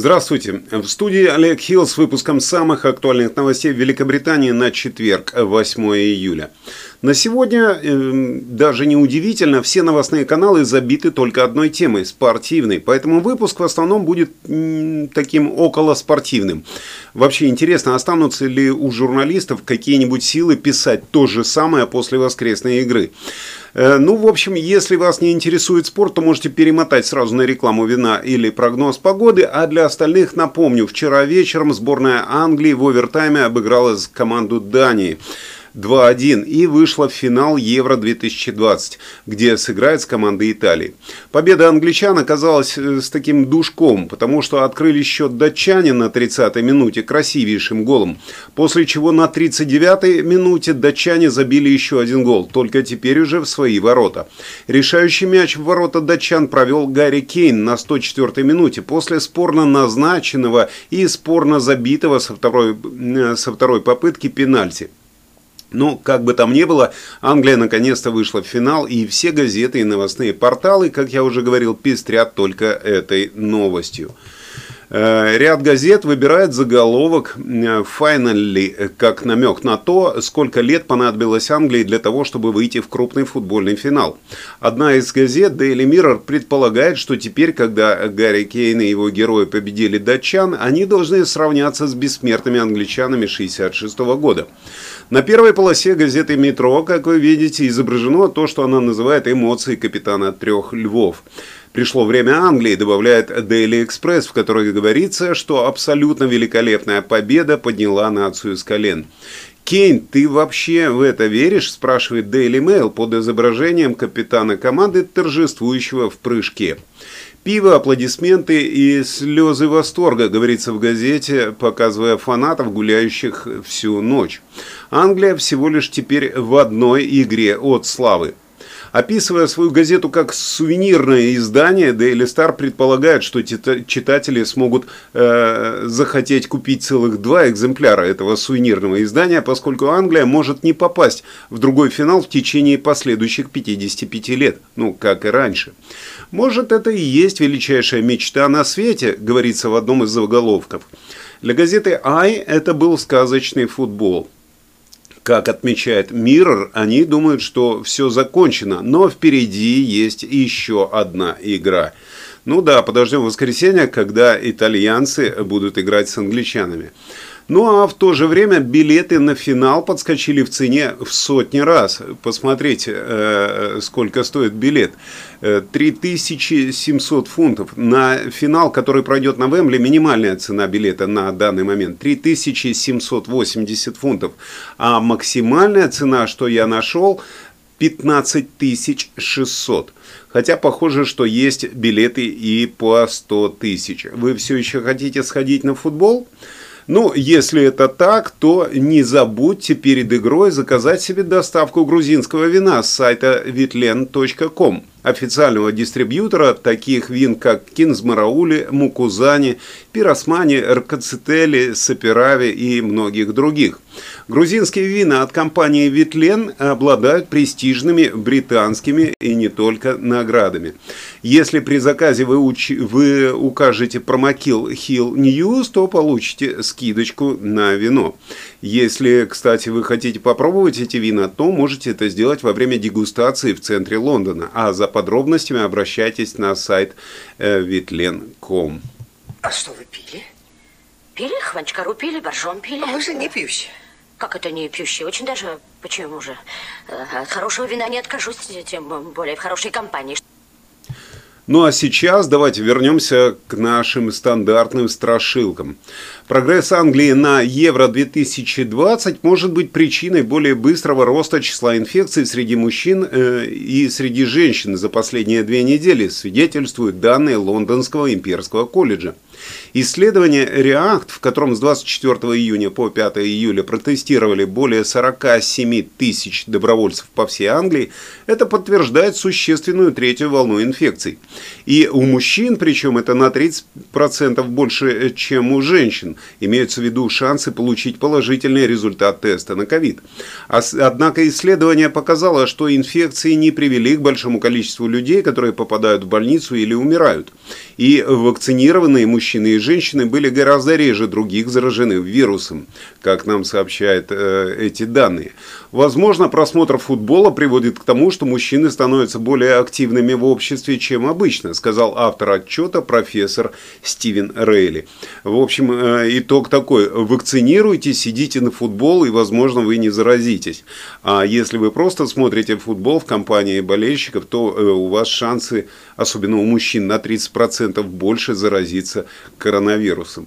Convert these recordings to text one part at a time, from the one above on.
Здравствуйте. В студии Олег Хилл с выпуском самых актуальных новостей в Великобритании на четверг, 8 июля. На сегодня, э, даже не удивительно, все новостные каналы забиты только одной темой – спортивной. Поэтому выпуск в основном будет таким околоспортивным. Вообще интересно, останутся ли у журналистов какие-нибудь силы писать то же самое после воскресной игры. Э, ну, в общем, если вас не интересует спорт, то можете перемотать сразу на рекламу вина или прогноз погоды. А для остальных напомню, вчера вечером сборная Англии в овертайме обыграла команду Дании. 2-1 и вышла в финал Евро-2020, где сыграет с командой Италии. Победа англичан оказалась э, с таким душком, потому что открыли счет датчане на 30-й минуте красивейшим голом, после чего на 39-й минуте датчане забили еще один гол, только теперь уже в свои ворота. Решающий мяч в ворота датчан провел Гарри Кейн на 104-й минуте после спорно назначенного и спорно забитого со второй, э, со второй попытки пенальти. Но, как бы там ни было, Англия наконец-то вышла в финал, и все газеты и новостные порталы, как я уже говорил, пестрят только этой новостью. Э, ряд газет выбирает заголовок «Finally», э, как намек на то, сколько лет понадобилось Англии для того, чтобы выйти в крупный футбольный финал. Одна из газет, Daily Mirror, предполагает, что теперь, когда Гарри Кейн и его герои победили датчан, они должны сравняться с бессмертными англичанами 1966 года. На первой полосе газеты «Метро», как вы видите, изображено то, что она называет эмоции капитана трех львов. Пришло время Англии, добавляет Daily Express, в которой говорится, что абсолютно великолепная победа подняла нацию с колен. Кейн, ты вообще в это веришь? спрашивает Daily Mail под изображением капитана команды, торжествующего в прыжке. Пиво, аплодисменты и слезы восторга, говорится в газете, показывая фанатов, гуляющих всю ночь. Англия всего лишь теперь в одной игре от славы. Описывая свою газету как сувенирное издание, Daily Star предполагает, что читатели смогут э, захотеть купить целых два экземпляра этого сувенирного издания, поскольку Англия может не попасть в другой финал в течение последующих 55 лет, ну, как и раньше. Может, это и есть величайшая мечта на свете, говорится в одном из заголовков. Для газеты «Ай» это был сказочный футбол. Как отмечает Mirror, они думают, что все закончено, но впереди есть еще одна игра. Ну да, подождем воскресенья, когда итальянцы будут играть с англичанами. Ну а в то же время билеты на финал подскочили в цене в сотни раз. Посмотрите, э, сколько стоит билет. 3700 э, фунтов. На финал, который пройдет на Вембле, минимальная цена билета на данный момент 3780 фунтов. А максимальная цена, что я нашел, 15600. Хотя похоже, что есть билеты и по 100 тысяч. Вы все еще хотите сходить на футбол? Ну, если это так, то не забудьте перед игрой заказать себе доставку грузинского вина с сайта vitlen.com официального дистрибьютора таких вин, как Кинзмараули, Мукузани, Пиросмани, Ркацетели, Саперави и многих других. Грузинские вина от компании Витлен обладают престижными британскими и не только наградами. Если при заказе вы, уч... вы укажете промокил Hill News, то получите скидочку на вино. Если, кстати, вы хотите попробовать эти вина, то можете это сделать во время дегустации в центре Лондона. А за подробностями обращайтесь на сайт э, vitlen.com. А что вы пили? Пили? Хванчкару пили, боржом пили. А вы же не пьющие. Как это не пьющие? Очень даже... Почему же? Э, от хорошего вина не откажусь, тем более в хорошей компании. Ну а сейчас давайте вернемся к нашим стандартным страшилкам. Прогресс Англии на Евро-2020 может быть причиной более быстрого роста числа инфекций среди мужчин э, и среди женщин за последние две недели, свидетельствуют данные Лондонского имперского колледжа. Исследование REACT, в котором с 24 июня по 5 июля протестировали более 47 тысяч добровольцев по всей Англии, это подтверждает существенную третью волну инфекций. И у мужчин, причем это на 30% больше, чем у женщин, имеются в виду шансы получить положительный результат теста на ковид. Однако исследование показало, что инфекции не привели к большому количеству людей, которые попадают в больницу или умирают. И вакцинированные мужчины мужчины и женщины были гораздо реже других заражены вирусом, как нам сообщают э, эти данные. Возможно, просмотр футбола приводит к тому, что мужчины становятся более активными в обществе, чем обычно, сказал автор отчета профессор Стивен Рейли. В общем, э, итог такой. Вакцинируйтесь, сидите на футбол, и, возможно, вы не заразитесь. А если вы просто смотрите футбол в компании болельщиков, то э, у вас шансы, особенно у мужчин, на 30% больше заразиться коронавирусом.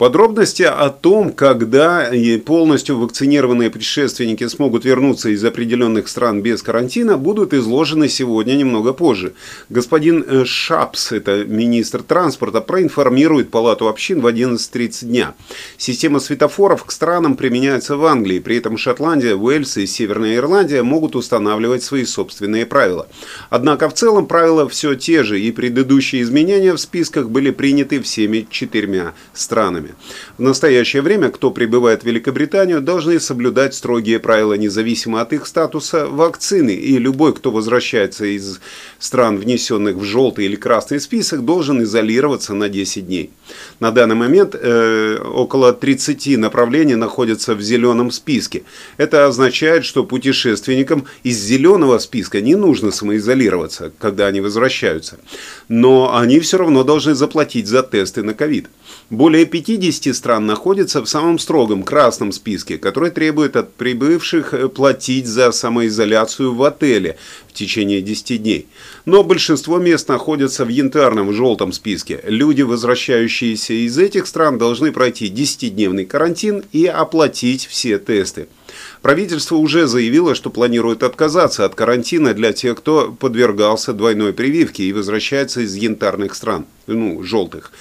Подробности о том, когда полностью вакцинированные предшественники смогут вернуться из определенных стран без карантина, будут изложены сегодня немного позже. Господин э, Шапс, это министр транспорта, проинформирует Палату общин в 11.30 дня. Система светофоров к странам применяется в Англии, при этом Шотландия, Уэльс и Северная Ирландия могут устанавливать свои собственные правила. Однако в целом правила все те же, и предыдущие изменения в списках были приняты всеми четырьмя странами. В настоящее время, кто прибывает в Великобританию, должны соблюдать строгие правила независимо от их статуса вакцины, и любой, кто возвращается из стран, внесенных в желтый или красный список, должен изолироваться на 10 дней. На данный момент э, около 30 направлений находятся в зеленом списке. Это означает, что путешественникам из зеленого списка не нужно самоизолироваться, когда они возвращаются. Но они все равно должны заплатить за тесты на ковид. Более 50 стран находятся в самом строгом красном списке, который требует от прибывших э, платить за самоизоляцию в отеле в течение 10 дней. Но большинство мест находятся в янтарном желтом списке. Люди, возвращающиеся из этих стран, должны пройти 10-дневный карантин и оплатить все тесты. Правительство уже заявило, что планирует отказаться от карантина для тех, кто подвергался двойной прививке и возвращается из янтарных стран, ну, желтых.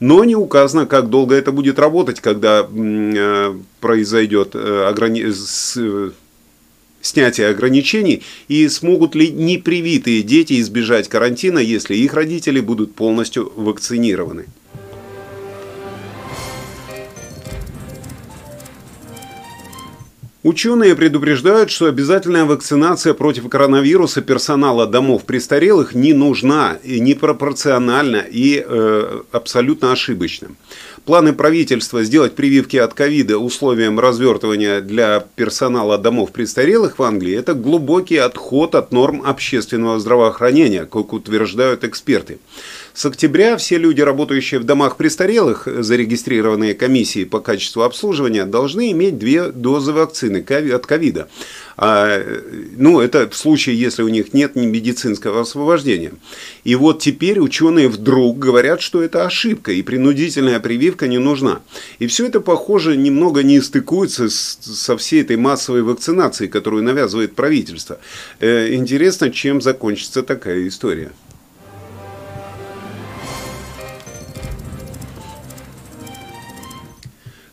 Но не указано, как долго это будет работать, когда э, произойдет э, ограни... э, снятие ограничений и смогут ли непривитые дети избежать карантина, если их родители будут полностью вакцинированы. Ученые предупреждают, что обязательная вакцинация против коронавируса персонала домов престарелых не нужна, и непропорциональна и э, абсолютно ошибочна. Планы правительства сделать прививки от ковида условием развертывания для персонала домов престарелых в Англии – это глубокий отход от норм общественного здравоохранения, как утверждают эксперты. С октября все люди, работающие в домах престарелых, зарегистрированные комиссией по качеству обслуживания, должны иметь две дозы вакцины от ковида. А, ну, это в случае, если у них нет медицинского освобождения. И вот теперь ученые вдруг говорят, что это ошибка, и принудительная прививка не нужна. И все это, похоже, немного не стыкуется с, со всей этой массовой вакцинацией, которую навязывает правительство. Э, интересно, чем закончится такая история.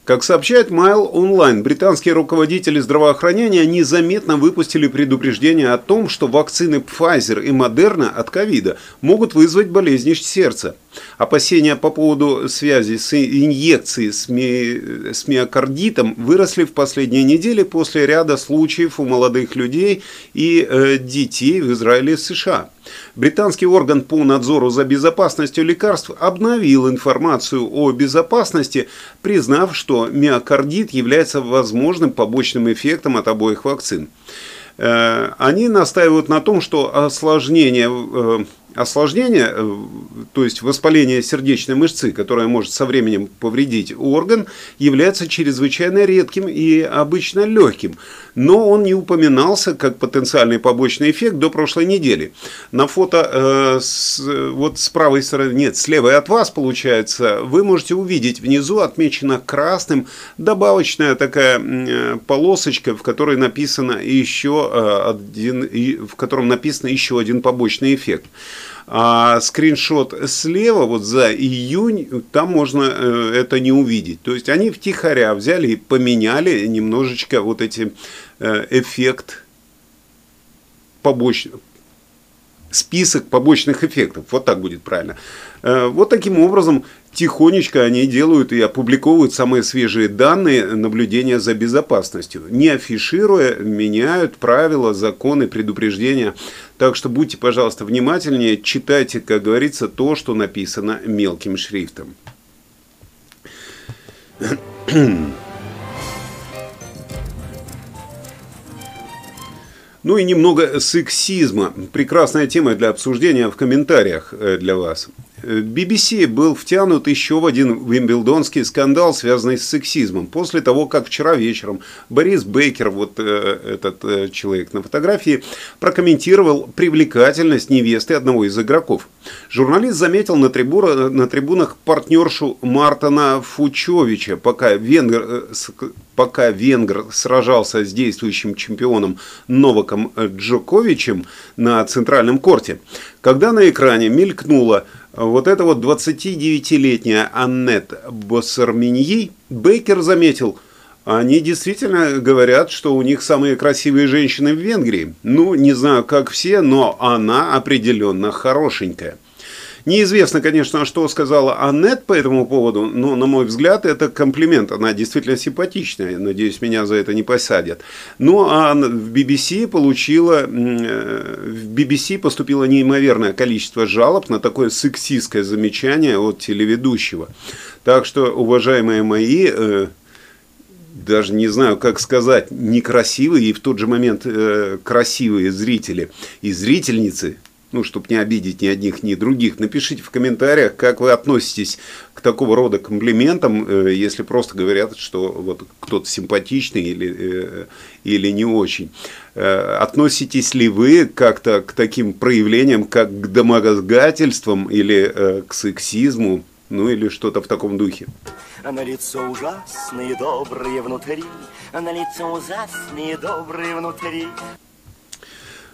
Как сообщает Mail Online, британские руководители здравоохранения незаметно выпустили предупреждение о том, что вакцины Pfizer и Moderna от ковида могут вызвать болезни сердца. Опасения по поводу связи с инъекцией с, ми... с миокардитом выросли в последние недели после ряда случаев у молодых людей и э, детей в Израиле и США. Британский орган по надзору за безопасностью лекарств обновил информацию о безопасности, признав, что миокардит является возможным побочным эффектом от обоих вакцин. Э, они настаивают на том, что осложнение э, осложнение, э, то есть воспаление сердечной мышцы, которое может со временем повредить орган, является чрезвычайно редким и обычно легким. Но он не упоминался как потенциальный побочный эффект до прошлой недели. На фото э, с, вот с правой стороны, нет, с левой от вас получается, вы можете увидеть внизу отмечено красным добавочная такая э, полосочка, в которой написано еще э, один, в котором написано еще один побочный эффект. А скриншот слева, вот за июнь, там можно э, это не увидеть. То есть они втихаря взяли и поменяли немножечко вот эти э, эффект побочный, список побочных эффектов. Вот так будет правильно. Э, вот таким образом тихонечко они делают и опубликовывают самые свежие данные наблюдения за безопасностью. Не афишируя, меняют правила, законы, предупреждения. Так что будьте, пожалуйста, внимательнее, читайте, как говорится, то, что написано мелким шрифтом. Ну и немного сексизма. Прекрасная тема для обсуждения в комментариях э, для вас. BBC был втянут еще в один вимблдонский скандал, связанный с сексизмом. После того, как вчера вечером Борис Бейкер, вот э, этот э, человек на фотографии, прокомментировал привлекательность невесты одного из игроков. Журналист заметил на, трибуна, на трибунах партнершу Мартана Фучовича, пока венгер, э, пока венгр сражался с действующим чемпионом Новаком Джоковичем на центральном корте. Когда на экране мелькнула вот эта вот 29-летняя Аннет Боссерминьи, Бейкер заметил, они действительно говорят, что у них самые красивые женщины в Венгрии. Ну, не знаю, как все, но она определенно хорошенькая. Неизвестно, конечно, что сказала Аннет по этому поводу, но, на мой взгляд, это комплимент. Она действительно симпатичная. Надеюсь, меня за это не посадят. Ну, а в BBC получила, э, в BBC поступило неимоверное количество жалоб на такое сексистское замечание от телеведущего. Так что, уважаемые мои, э, даже не знаю, как сказать, некрасивые и в тот же момент э, красивые зрители и зрительницы ну, чтобы не обидеть ни одних, ни других, напишите в комментариях, как вы относитесь к такого рода комплиментам, э, если просто говорят, что вот кто-то симпатичный или, э, или не очень. Э, относитесь ли вы как-то к таким проявлениям, как к домогательствам или к сексизму, ну или что-то в таком духе? А на лицо ужасные, добрые внутри, а на лицо ужасные, добрые внутри.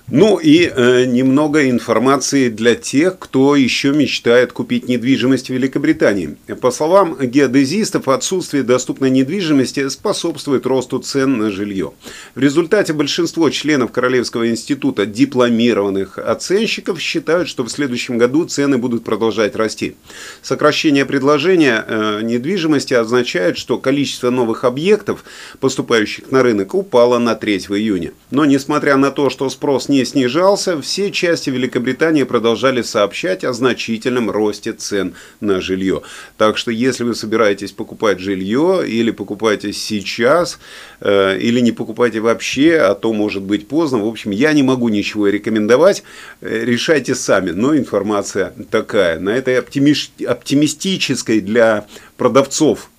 Ну и э, немного информации для тех, кто еще мечтает купить недвижимость в Великобритании. По словам геодезистов, отсутствие доступной недвижимости способствует росту цен на жилье. В результате большинство членов Королевского института дипломированных оценщиков считают, что в следующем году цены будут продолжать расти. Сокращение предложения э, недвижимости означает, что количество новых объектов, поступающих на рынок, упало на 3 июня. Но несмотря на то, что спрос не снижался, все части Великобритании продолжали сообщать о значительном росте цен на жилье. Так что если вы собираетесь покупать жилье или покупаете сейчас, э, или не покупайте вообще, а то может быть поздно. В общем, я не могу ничего рекомендовать. Э, решайте сами. Но информация такая. На этой оптимистической для продавцов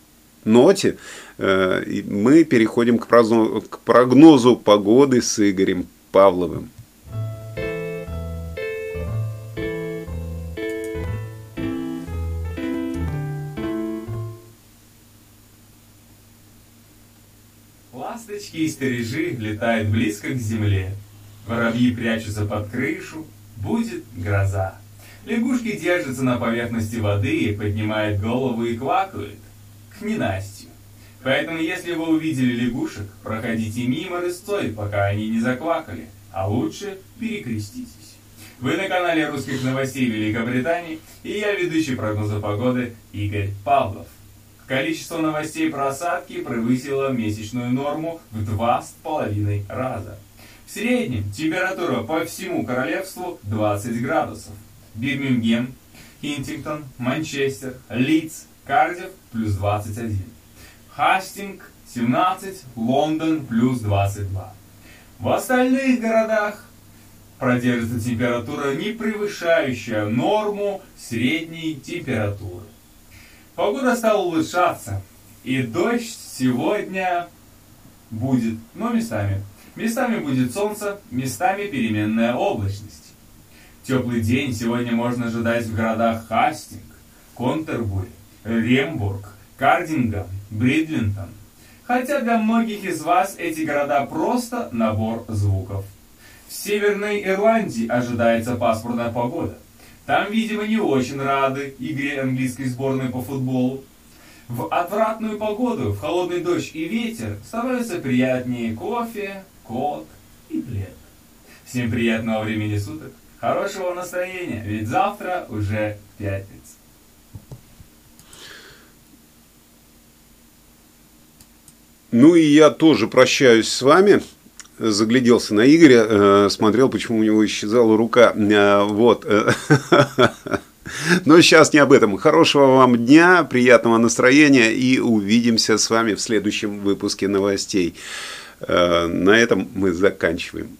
ноте э, мы переходим к прогнозу погоды с Игорем Павловым. Ласточки и стережи летают близко к земле. Воробьи прячутся под крышу, будет гроза. Лягушки держатся на поверхности воды, и поднимают голову и квакают. К ненастью. Поэтому, если вы увидели лягушек, проходите мимо рысцой, пока они не заквакали, а лучше перекреститесь. Вы на канале русских новостей Великобритании, и я ведущий прогноза погоды Игорь Павлов. Количество новостей про осадки превысило месячную норму в два с половиной раза. В среднем температура по всему королевству 20 градусов. Бирмингем, Хинтингтон, Манчестер, Лидс, Кардив плюс 21. Хастинг 17, Лондон плюс 22. В остальных городах продержится температура, не превышающая норму средней температуры. Погода стала улучшаться, и дождь сегодня будет, но местами. Местами будет солнце, местами переменная облачность. Теплый день сегодня можно ожидать в городах Хастинг, Контербури, Рембург, Кардингам, Бридлинтон. Хотя для многих из вас эти города просто набор звуков. В Северной Ирландии ожидается пасмурная погода. Там, видимо, не очень рады игре английской сборной по футболу. В отвратную погоду, в холодный дождь и ветер становится приятнее кофе, кот и плед. Всем приятного времени суток, Хорошего настроения, ведь завтра уже пятница. Ну и я тоже прощаюсь с вами. Загляделся на Игоря, э, смотрел, почему у него исчезала рука. Э, вот. Но сейчас не об этом. Хорошего вам дня, приятного настроения и увидимся с вами в следующем выпуске новостей. Э, на этом мы заканчиваем.